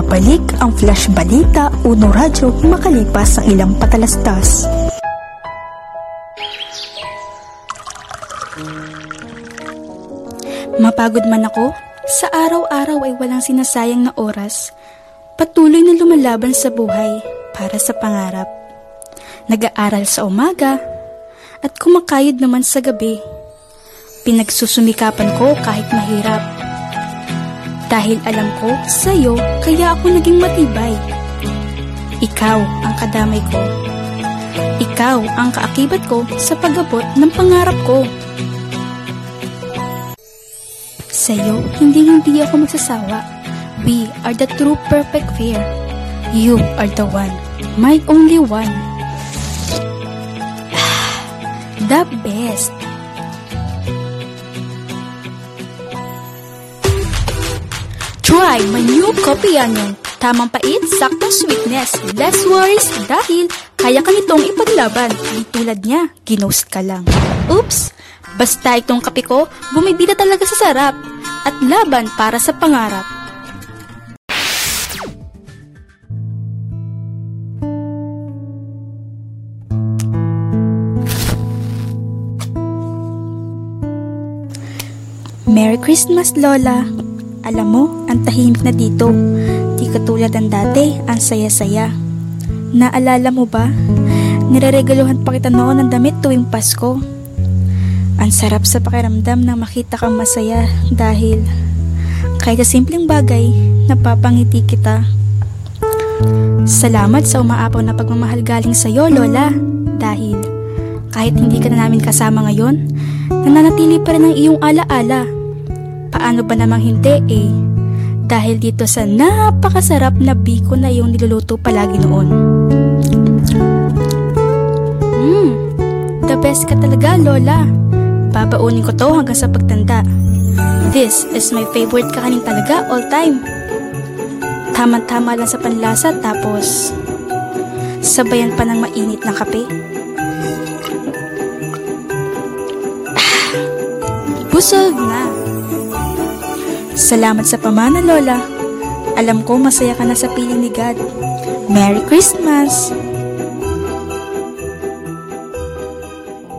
Nagbabalik ang Flash Balita Uno Radyo makalipas ang ilang patalastas. Mapagod man ako, sa araw-araw ay walang sinasayang na oras. Patuloy na lumalaban sa buhay para sa pangarap. Nag-aaral sa umaga at kumakayod naman sa gabi. Pinagsusumikapan ko kahit mahirap. Dahil alam ko, sa'yo, kaya ako naging matibay. Ikaw ang kadamay ko. Ikaw ang kaakibat ko sa pag-abot ng pangarap ko. Sa'yo, hindi hindi ako magsasawa. We are the true perfect pair. You are the one, my only one. the best. Try my new coffee onion. Tamang pait, saktong sweetness, less worries dahil kaya ka nitong ipaglaban. Di tulad niya, ginost ka lang. Oops! Basta itong kape ko, bumibida talaga sa sarap at laban para sa pangarap. Merry Christmas, Lola! Alam mo, ang tahimik na dito. Di katulad ang dati, ang saya-saya. Naalala mo ba? Nireregaluhan pa kita noon ng damit tuwing Pasko. Ang sarap sa pakiramdam na makita kang masaya dahil kahit sa simpleng bagay, napapangiti kita. Salamat sa umaapaw na pagmamahal galing sa iyo, Lola. Dahil kahit hindi ka na namin kasama ngayon, nananatili pa rin ang iyong alaala. Paano ba namang hindi eh? Dahil dito sa napakasarap na biko na iyong niluluto palagi noon. Mmm, the best ka talaga, Lola. Babaunin ko to hanggang sa pagtanda. This is my favorite kakanin talaga all time. Tama-tama lang sa panlasa tapos sabayan pa ng mainit na kape. Busog na. Salamat sa pamana, Lola. Alam ko masaya ka na sa piling ni God. Merry Christmas!